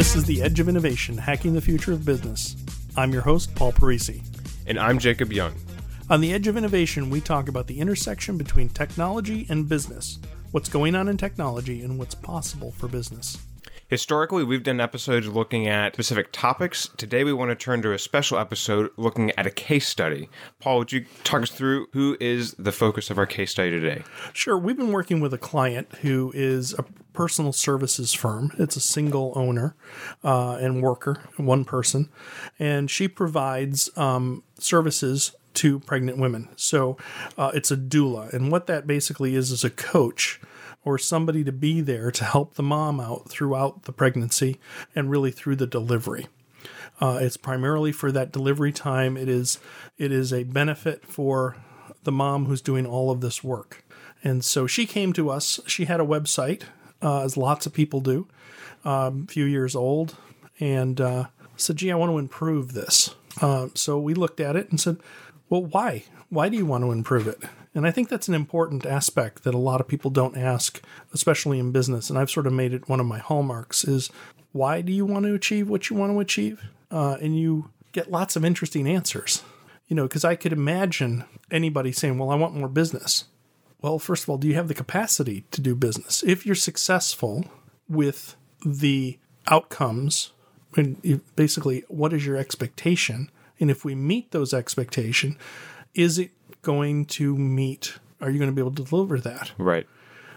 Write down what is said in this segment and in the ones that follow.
This is The Edge of Innovation Hacking the Future of Business. I'm your host, Paul Parisi. And I'm Jacob Young. On The Edge of Innovation, we talk about the intersection between technology and business, what's going on in technology, and what's possible for business. Historically, we've done episodes looking at specific topics. Today, we want to turn to a special episode looking at a case study. Paul, would you talk us through who is the focus of our case study today? Sure. We've been working with a client who is a personal services firm. It's a single owner uh, and worker, one person, and she provides um, services to pregnant women. So uh, it's a doula, and what that basically is is a coach or somebody to be there to help the mom out throughout the pregnancy and really through the delivery. Uh, it's primarily for that delivery time. It is it is a benefit for the mom who's doing all of this work. And so she came to us. She had a website, uh, as lots of people do, um, a few years old, and uh, said, "Gee, I want to improve this." Uh, so we looked at it and said, "Well, why? Why do you want to improve it?" And I think that's an important aspect that a lot of people don't ask, especially in business. And I've sort of made it one of my hallmarks is why do you want to achieve what you want to achieve? Uh, and you get lots of interesting answers. You know, because I could imagine anybody saying, well, I want more business. Well, first of all, do you have the capacity to do business? If you're successful with the outcomes, and basically, what is your expectation? And if we meet those expectations, is it going to meet? Are you going to be able to deliver that? Right.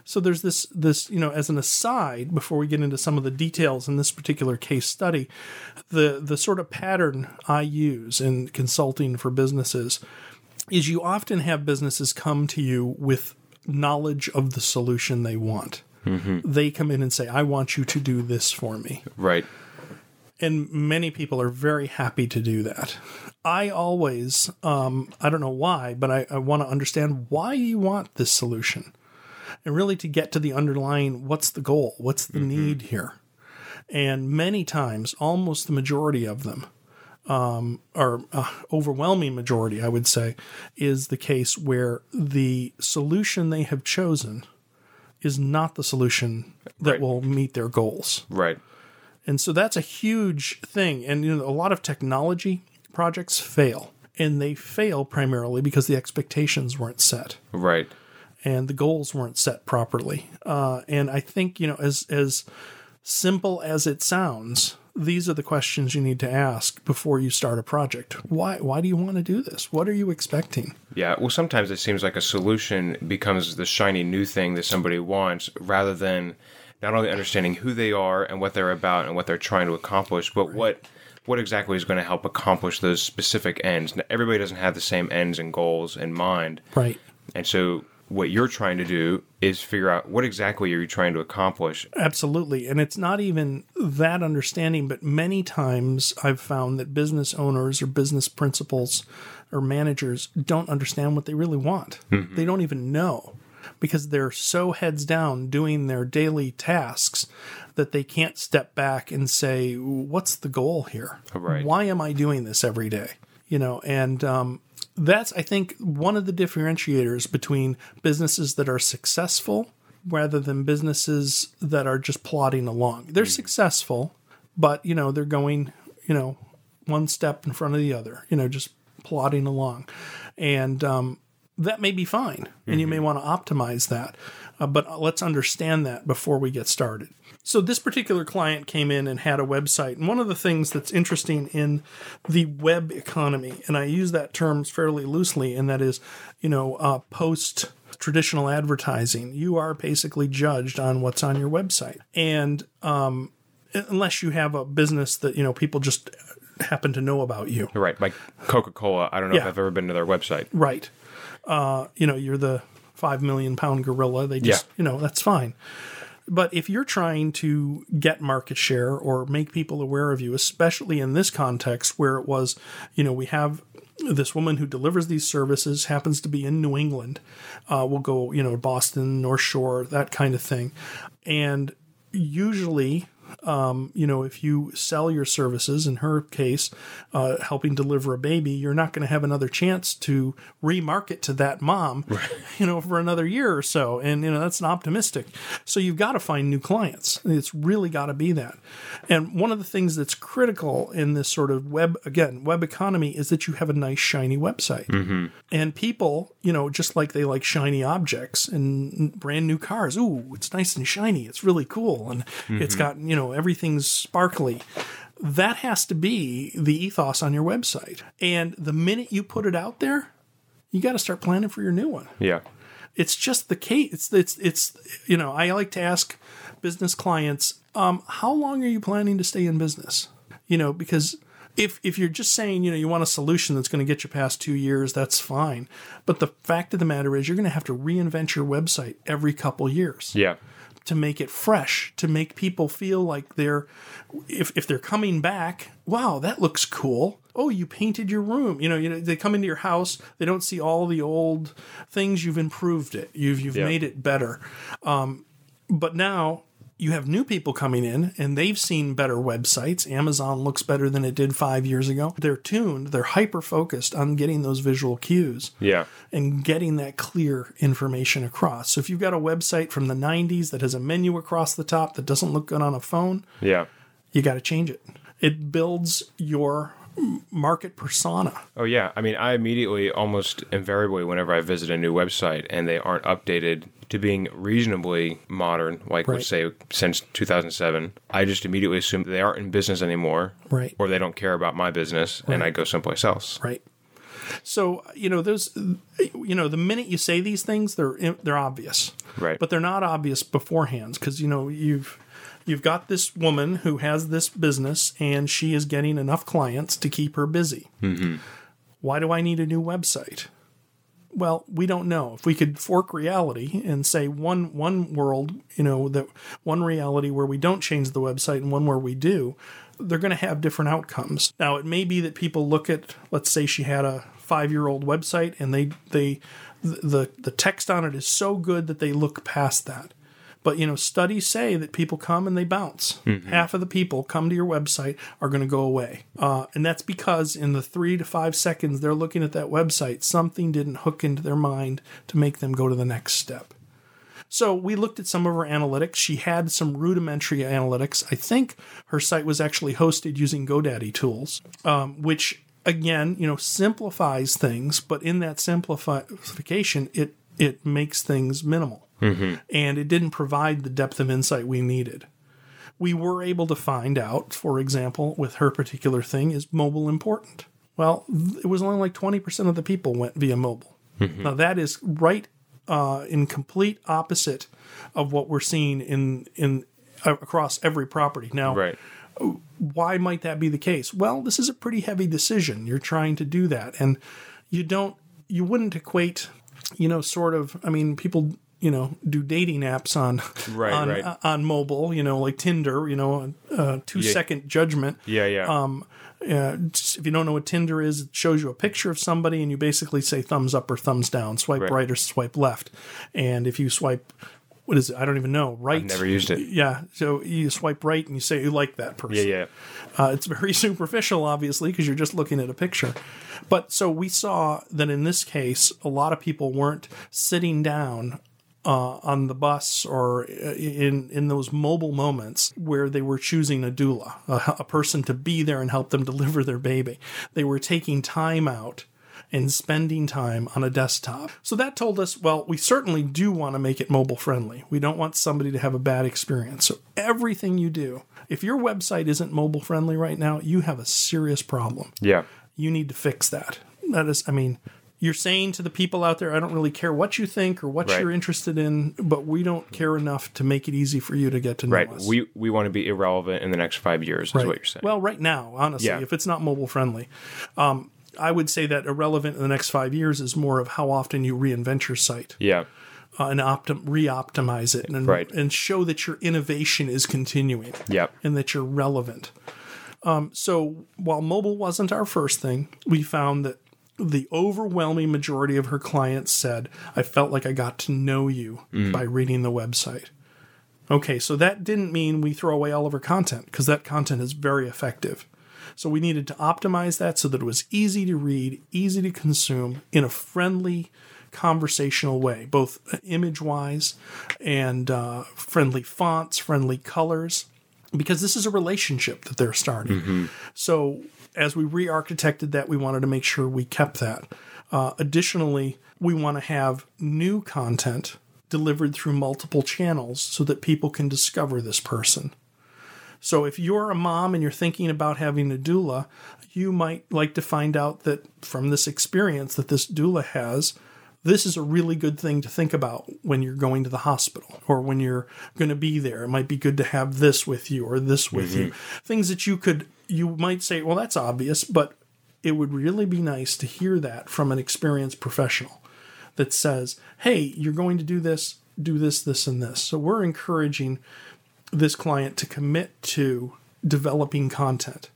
So there's this this you know as an aside before we get into some of the details in this particular case study, the the sort of pattern I use in consulting for businesses is you often have businesses come to you with knowledge of the solution they want. Mm-hmm. They come in and say, "I want you to do this for me." Right. And many people are very happy to do that. I always, um, I don't know why, but I, I want to understand why you want this solution and really to get to the underlying what's the goal? What's the mm-hmm. need here? And many times, almost the majority of them, um, or uh, overwhelming majority, I would say, is the case where the solution they have chosen is not the solution that right. will meet their goals. Right. And so that's a huge thing. And you know, a lot of technology projects fail. And they fail primarily because the expectations weren't set. Right. And the goals weren't set properly. Uh, and I think, you know, as as simple as it sounds, these are the questions you need to ask before you start a project. Why why do you want to do this? What are you expecting? Yeah, well sometimes it seems like a solution becomes the shiny new thing that somebody wants rather than not only understanding who they are and what they're about and what they're trying to accomplish, but right. what what exactly is going to help accomplish those specific ends. Now, everybody doesn't have the same ends and goals in mind. Right. And so what you're trying to do is figure out what exactly are you trying to accomplish. Absolutely. And it's not even that understanding, but many times I've found that business owners or business principals or managers don't understand what they really want. Mm-hmm. They don't even know because they're so heads down doing their daily tasks that they can't step back and say, "What's the goal here? Right. Why am I doing this every day?" You know, and um, that's I think one of the differentiators between businesses that are successful rather than businesses that are just plodding along. They're mm. successful, but you know they're going, you know, one step in front of the other. You know, just plodding along, and um, that may be fine, and mm-hmm. you may mm-hmm. want to optimize that. Uh, but let's understand that before we get started. So, this particular client came in and had a website. And one of the things that's interesting in the web economy, and I use that term fairly loosely, and that is, you know, uh, post traditional advertising, you are basically judged on what's on your website. And um, unless you have a business that, you know, people just happen to know about you. Right. Like Coca Cola. I don't know yeah. if I've ever been to their website. Right uh, you know, you're the five million pound gorilla. They just, yeah. you know, that's fine. But if you're trying to get market share or make people aware of you, especially in this context where it was, you know, we have this woman who delivers these services happens to be in New England. Uh, we'll go, you know, Boston, North Shore, that kind of thing. And usually Um, you know, if you sell your services, in her case, uh, helping deliver a baby, you're not going to have another chance to remarket to that mom, you know, for another year or so. And, you know, that's an optimistic. So you've got to find new clients. It's really got to be that. And one of the things that's critical in this sort of web, again, web economy is that you have a nice, shiny website. And people, you know, just like they like shiny objects and brand new cars, ooh, it's nice and shiny. It's really cool. And it's got, you know, everything's sparkly. That has to be the ethos on your website. And the minute you put it out there, you got to start planning for your new one Yeah. it's just the case. It's it's it's you know I like to ask business clients, um, how long are you planning to stay in business? You know, because if if you're just saying you know you want a solution that's going to get you past two years, that's fine. But the fact of the matter is, you're going to have to reinvent your website every couple years Yeah. To make it fresh, to make people feel like they're, if, if they're coming back, wow, that looks cool. Oh, you painted your room. You know, you know, they come into your house, they don't see all the old things. You've improved it. You've you've Yeah. made it better. Um, but now you have new people coming in and they've seen better websites. Amazon looks better than it did five years ago. They're tuned, they're hyper focused on getting those visual cues Yeah. and getting that clear information across. So if you've got a website from the 90s that has a menu across the top that doesn't look good on a phone, Yeah. you got to change it. It builds your market persona. Oh yeah, I mean, I immediately, almost invariably, whenever I visit a new website and they aren't updated to being reasonably modern, like Right. let's say since 2007, I just immediately assume they aren't in business anymore, Right. Or they don't care about my business, and I go someplace else. Right. So you know those, you know, the minute you say these things, they're they're obvious, Right. But they're not obvious beforehand because you know you've you've got this woman who has this business and she is getting enough clients to keep her busy. Mm-hmm. Why do I need a new website? Well, we don't know. If we could fork reality and say one one world, you know, that one reality where we don't change the website and one where we do, they're going to have different outcomes. Now, it may be that people look at, let's say, she had a five year old website and they they the the text on it is so good that they look past that. But you know, studies say that people come and they bounce. Half of the people come to your website are going to go away, uh, and that's because in the three to five seconds they're looking at that website, something didn't hook into their mind to make them go to the next step. So we looked at some of her analytics. She had some rudimentary analytics. I think her site was actually hosted using GoDaddy tools, um, which again, you know, simplifies things. But in that simplification, it it makes things minimal, and it didn't provide the depth of insight we needed. We were able to find out, for example, with her particular thing, is mobile important? Well, it was only like twenty percent of the people went via mobile. Now that is right uh, in complete opposite of what we're seeing in in uh, across every property. Now, Right. why might that be the case? Well, this is a pretty heavy decision. You're trying to do that, and you don't, you wouldn't equate, you know, sort of. I mean, people, you know, do dating apps on Right, on, right. uh, on mobile, you know, like Tinder, you know, uh, two second judgment. Yeah, yeah. Um, uh, if you don't know what Tinder is, it shows you a picture of somebody and you basically say thumbs up or thumbs down, swipe Right. right or swipe left. And if you swipe, what is it? I don't even know. Right. never used it. Yeah. So you swipe right and you say you like that person. yeah, yeah. Uh, it's very superficial, obviously, because you're just looking at a picture. But so we saw that in this case, a lot of people weren't sitting down uh, on the bus or uh, in in those mobile moments where they were choosing a doula, a, a person to be there and help them deliver their baby. They were taking time out and spending time on a desktop. So that told us, well, we certainly do want to make it mobile friendly. We don't want somebody to have a bad experience. So everything you do, if your website isn't mobile friendly right now, you have a serious problem. Yeah. You need to fix that. That is, I mean, you're saying to the people out there, I don't really care what you think or what Right. you're interested in, but we don't care enough to make it easy for you to get to know Right. us. We we want to be irrelevant in the next five years. Is Right. what you're saying. Well, right now, honestly, Yeah. if it's not mobile friendly, um, I would say that irrelevant in the next five years is more of how often you reinvent your site yeah. uh, and optim- re-optimize it and, Right. and show that your innovation is continuing Yeah. and that you're relevant. Um, so while mobile wasn't our first thing, we found that the overwhelming majority of her clients said, I felt like I got to know you mm. by reading the website. Okay, so that didn't mean we throw away all of our content because that content is very effective. So we needed to optimize that so that it was easy to read, easy to consume in a friendly, conversational way, both uh, image wise and uh, friendly fonts, friendly colors, because this is a relationship that they're starting. Mm-hmm. So as we re architected that, we wanted to make sure we kept that. Uh, additionally, we want to have new content delivered through multiple channels so that people can discover this person. So if you're a mom and you're thinking about having a doula, you might like to find out that from this experience that this doula has, this is a really good thing to think about when you're going to the hospital or when you're going to be there. It might be good to have this with you or this with you. Mm-hmm. Things that you could you might say, well, that's obvious, but it would really be nice to hear that from an experienced professional that says, hey, you're going to do this, do this, this, and this. So we're encouraging this client to commit to developing content.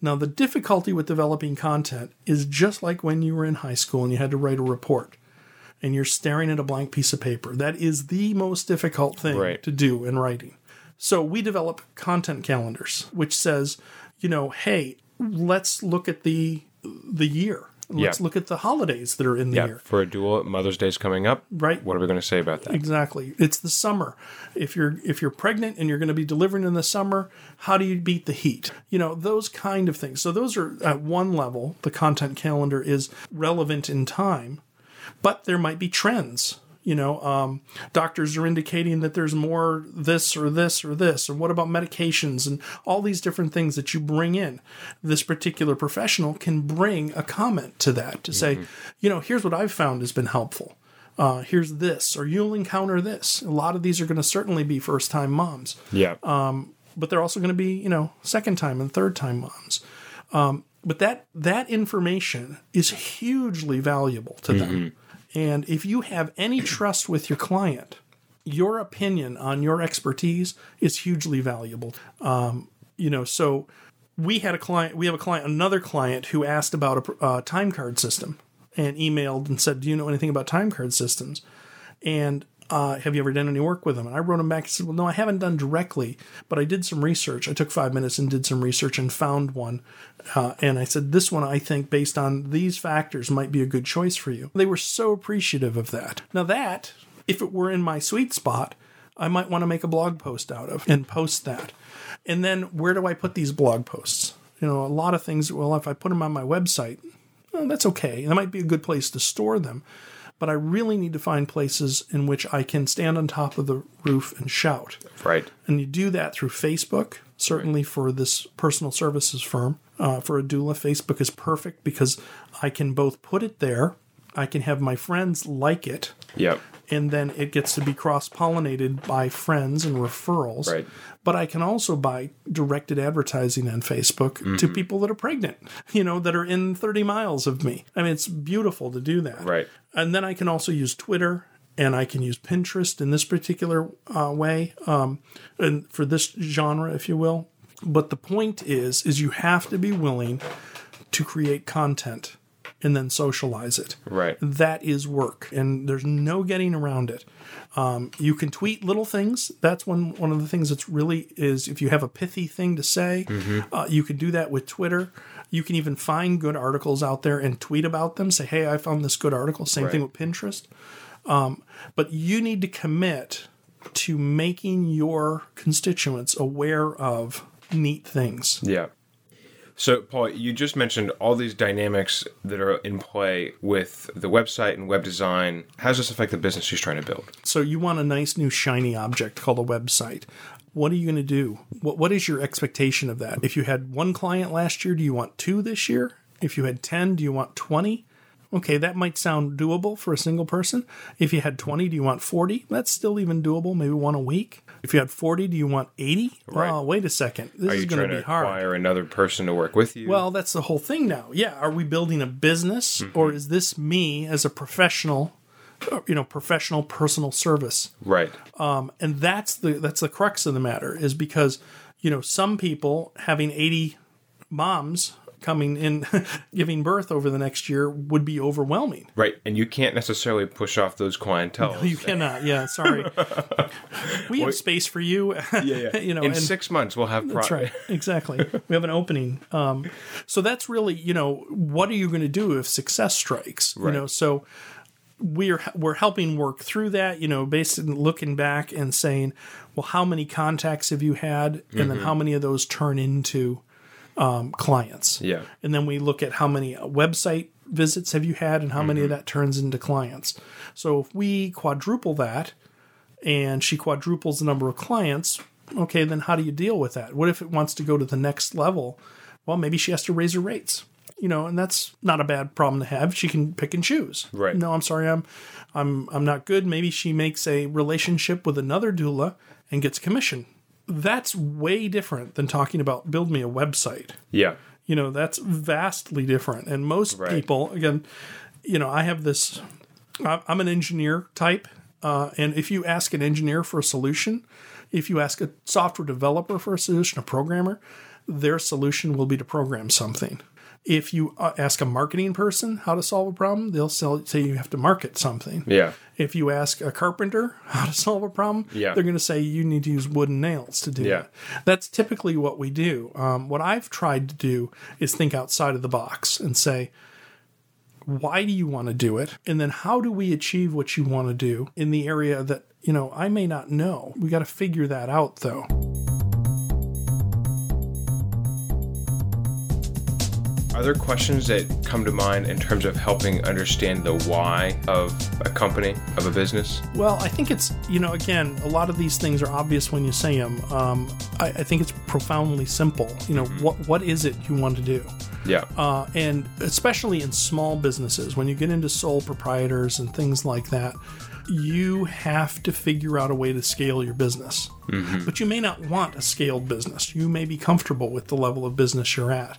Now, the difficulty with developing content is just like when you were in high school and you had to write a report and you're staring at a blank piece of paper. That is the most difficult thing Right. to do in writing. So we develop content calendars, which says, you know, hey, let's look at the the year. Let's Yeah. look at the holidays that are in the Yeah, year. for a doula, Mother's Day's coming up. Right. What are we going to say about that? Exactly. It's the summer. If you're if you're pregnant and you're going to be delivering in the summer, how do you beat the heat? You know, those kind of things. So those are at one level, the content calendar is relevant in time, but there might be trends. You know, um, doctors are indicating that there's more this or this or this, or what about medications and all these different things that you bring in. This particular professional can bring a comment to that to say, you know, here's what I've found has been helpful uh, here's this, or you'll encounter this. A lot of these are going to certainly be first time moms, Yeah. um, but they're also going to be, you know, second time and third time moms. Um, but that that information is hugely valuable to them. And if you have any trust with your client, your opinion on your expertise is hugely valuable. Um, you know, so we had a client, we have a client, another client who asked about a uh, time card system and emailed and said, "Do you know anything about time card systems?" And uh, have you ever done any work with them? And I wrote him back and said, Well, no, I haven't done directly, but I did some research. I took five minutes and did some research and found one. Uh, and I said, This one, I think, based on these factors, might be a good choice for you. They were so appreciative of that. Now, that, if it were in my sweet spot, I might want to make a blog post out of and post that. And then where do I put these blog posts? You know, a lot of things, well, if I put them on my website, well, that's okay. That might be a good place to store them. But I really need to find places in which I can stand on top of the roof and shout. right. And you do that through Facebook, certainly for this personal services firm. Uh, for a doula, Facebook is perfect because I can both put it there, I can have my friends like it, Yep. And then it gets to be cross pollinated by friends and referrals. Right. But I can also buy directed advertising on Facebook to people that are pregnant, you know, that are in 30 miles of me. I mean, it's beautiful to do that. Right. And then I can also use Twitter and I can use Pinterest in this particular uh, way, um, and for this genre, if you will. But the point is, is you have to be willing to create content and then socialize it. Right. That is work, and there's no getting around it. Um, you can tweet little things. That's one one of the things that's really is if you have a pithy thing to say, uh, you can do that with Twitter. You can even find good articles out there and tweet about them. Say, "Hey, I found this good article." Same thing with Pinterest. Um, but you need to commit to making your constituents aware of neat things. Yeah. So, Paul, you just mentioned all these dynamics that are in play with the website and web design. How does this affect the business she's trying to build? So you want a nice new shiny object called a website. What are you going to do? What what is your expectation of that? If you had one client last year, do you want two this year? If you had 10, do you want 20? Okay, that might sound doable for a single person. If you had 20, do you want 40? That's still even doable, maybe one a week. If you had 40, do you want 80? Right. Oh, wait a second. This Are is going to to be hard. acquire another person to work with you? Well, that's the whole thing now. Yeah, are we building a business or is this me as a professional, uh, you know, professional personal service? right. Um, and that's the that's the crux of the matter is because you know some people having 80 moms coming in, giving birth over the next year would be overwhelming. Right. And you can't necessarily push off those clientele. You cannot. Yeah, sorry. we have space for you. you know, In and- six months, we'll have That's right. Exactly. we have an opening. Um, so that's really, you know, what are you going to do if success strikes? You know, so we're we're helping work through that. You know, basically looking back and saying, well, how many contacts have you had, and then how many of those turn into um, clients? Yeah. and then we look at how many website visits have you had, and how many of that turns into clients. So if we quadruple that, and she quadruples the number of clients, okay, then how do you deal with that? What if it wants to go to the next level? Well, maybe she has to raise her rates. You know, and that's not a bad problem to have. She can pick and choose. Right. No, I'm sorry, I'm I'm I'm not good. Maybe she makes a relationship with another doula and gets commission. That's way different than talking about build me a website Yeah. you know that's vastly different and most Right. people again you know i have this i'm an engineer type uh, and if you ask an engineer for a solution if you ask a software developer for a solution a programmer their solution will be to program something if you uh, ask a marketing person how to solve a problem they'll sell, say you have to market something Yeah. if you ask a carpenter how to solve a problem, Yeah. they're going to say you need to use wooden nails to do Yeah. it. That's typically what we do. Um, what I've tried to do is think outside of the box and say, why do you want to do it? And then how do we achieve what you want to do in the area that, you know, I may not know. We got to figure that out though. Are there questions that come to mind in terms of helping understand the why of a company, of a business? Well, I think it's, you know, again, a lot of these things are obvious when you say them. Um, I, I think it's profoundly simple. You know, what what is it you want to do? Yeah. uh, and especially in small businesses, when you get into sole proprietors and things like that, you have to figure out a way to scale your business. But you may not want a scaled business. You may be comfortable with the level of business you're at.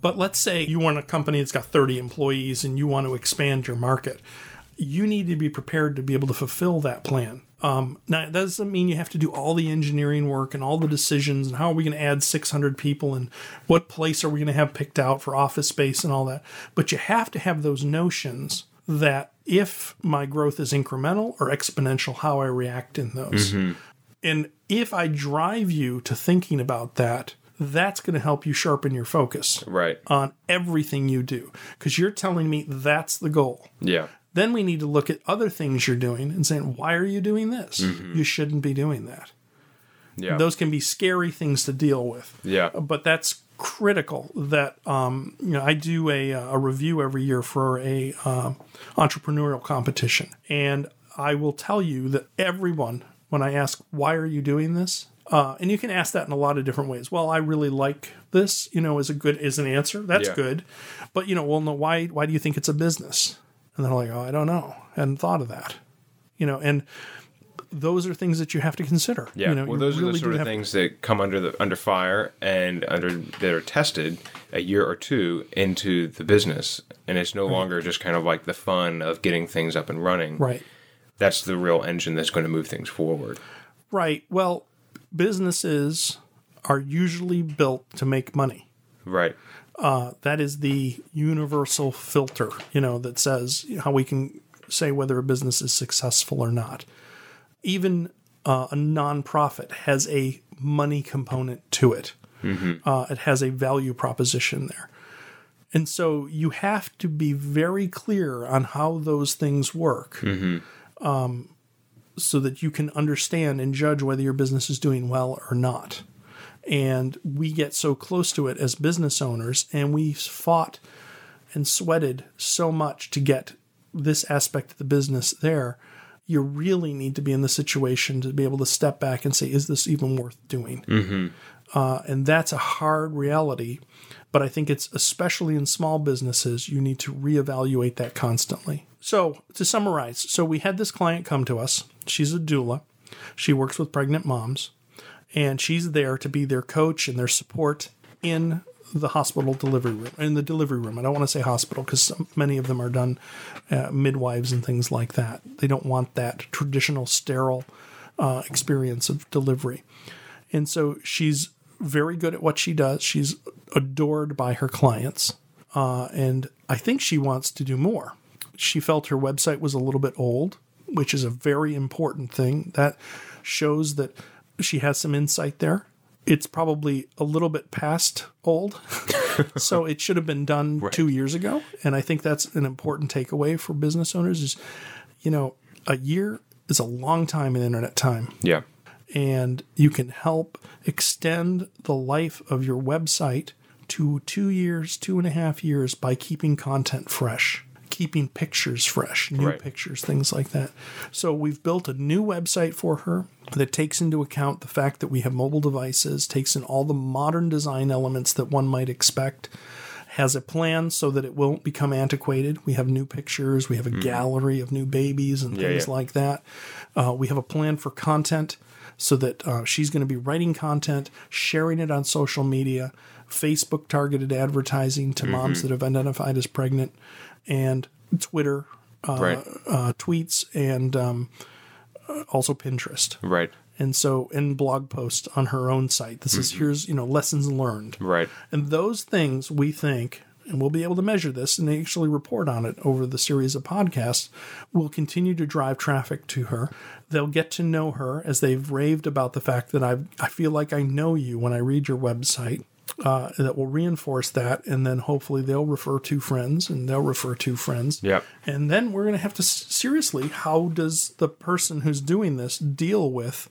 But let's say you want a company that's got 30 employees and you want to expand your market. You need to be prepared to be able to fulfill that plan. Um, now, that doesn't mean you have to do all the engineering work and all the decisions and how are we going to add 600 people and what place are we going to have picked out for office space and all that. But you have to have those notions that if my growth is incremental or exponential, how I react in those. And if I drive you to thinking about that, that's going to help you sharpen your focus right. on everything you do because you're telling me that's the goal. Yeah. Then we need to look at other things you're doing and saying, why are you doing this? You shouldn't be doing that. Yeah. Those can be scary things to deal with. yeah. But that's critical that um, you know I do a, a review every year for a um entrepreneurial competition, and I will tell you that everyone when I ask why are you doing this, uh, and you can ask that in a lot of different ways. Well, I really like this, you know, is a good is an answer. That's Yeah. good, but you know, well, no, why why do you think it's a business? And they're like, oh, I don't know, I hadn't thought of that, you know, and those are things that you have to consider. Yeah, you know, well, those are the sort of things that come under the under fire and under that are tested a year or two into the business, and it's no longer just kind of like the fun of getting things up and running. Right. That's the real engine that's going to move things forward. Right. Well, businesses are usually built to make money. Right. That is the universal filter, you know, that says how we can say whether a business is successful or not. Even uh, a nonprofit has a money component to it. Uh, it has a value proposition there. And so you have to be very clear on how those things work um, so that you can understand and judge whether your business is doing well or not. And we get so close to it as business owners, and we've fought and sweated so much to get this aspect of the business there. You really need to be in the situation to be able to step back and say, is this even worth doing? Mm-hmm. Uh, and that's a hard reality. But I think it's especially in small businesses, you need to reevaluate that constantly. So, to summarize, so we had this client come to us. She's a doula, she works with pregnant moms, and she's there to be their coach and their support in the hospital delivery room, in the delivery room. I don't want to say hospital because many of them are done uh, midwives and things like that. They don't want that traditional sterile uh, experience of delivery. And so she's very good at what she does. She's adored by her clients. Uh, and I think she wants to do more. She felt her website was a little bit old, which is a very important thing. That shows that she has some insight there. It's probably a little bit past old, so it should have been done two years ago. And I think that's an important takeaway for business owners. Is you know, a year is a long time in internet time Yeah. And you can help extend the life of your website to two years, two and a half years by keeping content fresh, keeping pictures fresh, new Right. pictures, things like that. So we've built a new website for her that takes into account the fact that we have mobile devices, takes in all the modern design elements that one might expect. Has a plan so that it won't become antiquated. We have new pictures. We have a gallery of new babies and. Yeah, things yeah. like that. Uh, we have a plan for content so that uh, she's going to be writing content, sharing it on social media, Facebook targeted advertising to Mm-hmm. moms that have identified as pregnant, and Twitter uh, Right. uh, tweets, and um, uh, also Pinterest. Right. And so, in blog posts on her own site. This is here's you know lessons learned. Right. And those things we think, and we'll be able to measure this and they actually report on it over the series of podcasts, will continue to drive traffic to her. They'll get to know her as they've raved about the fact that I I feel like I know you when I read your website. Uh, that will reinforce that, and then hopefully they'll refer to friends, and they'll refer to friends. Yep. And then we're going to have to seriously, how does the person who's doing this deal with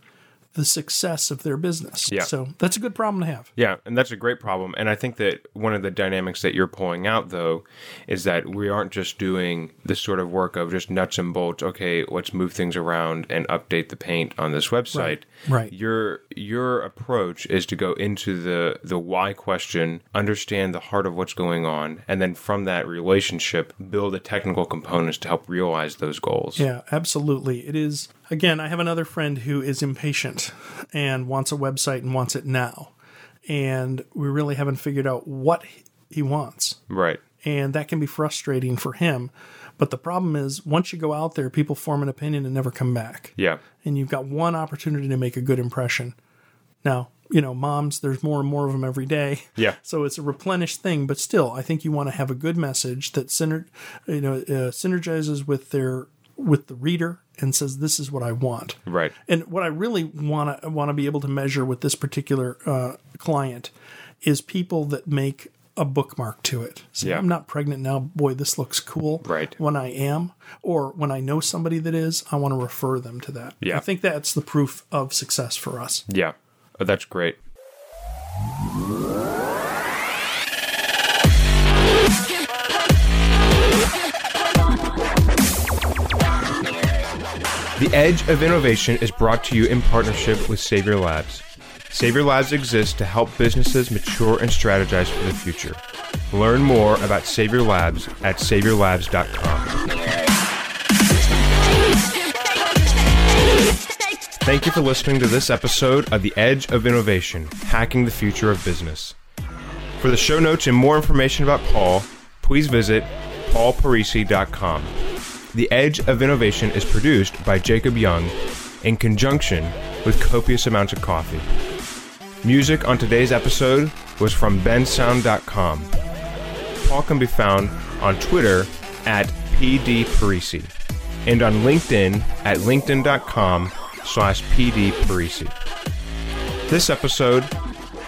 the success of their business? Yeah. So that's a good problem to have. Yeah, and that's a great problem. And I think that one of the dynamics that you're pulling out, though, is that we aren't just doing this sort of work of just nuts and bolts. Okay, let's move things around and update the paint on this website. Right. Your your approach is to go into the the why question, understand the heart of what's going on, and then from that relationship, build the technical components to help realize those goals. Yeah, absolutely. It is. Again, I have another friend who is impatient and wants a website and wants it now. And we really haven't figured out what he wants. Right. And that can be frustrating for him. But the problem is, once you go out there, people form an opinion and never come back. Yeah. And you've got one opportunity to make a good impression. Now, you know, moms, there's more and more of them every day. Yeah. So it's a replenished thing, but still, I think you want to have a good message that syner- you know uh, synergizes with their with the reader and says, "This is what I want." Right. And what I really want to want to be able to measure with this particular uh, client is people that make a bookmark to it. Say, Yeah. I'm not pregnant now. Boy, this looks cool. Right. When I am, or when I know somebody that is, I want to refer them to that. Yeah. I think that's the proof of success for us. Yeah. Oh, that's great. Edge of Innovation is brought to you in partnership with Savior Labs. Savior Labs exists to help businesses mature and strategize for the future. Learn more about Savior Labs at saviorlabs.com. Thank you for listening to this episode of The Edge of Innovation Hacking the Future of Business. For the show notes and more information about Paul, please visit paulparisi.com. The Edge of Innovation is produced by Jacob Young in conjunction with copious amounts of coffee. Music on today's episode was from bensound.com. Paul can be found on Twitter at pdparisi and on LinkedIn at linkedin.com slash pdparisi. This episode,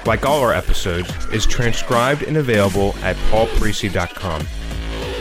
like all our episodes, is transcribed and available at paulparisi.com.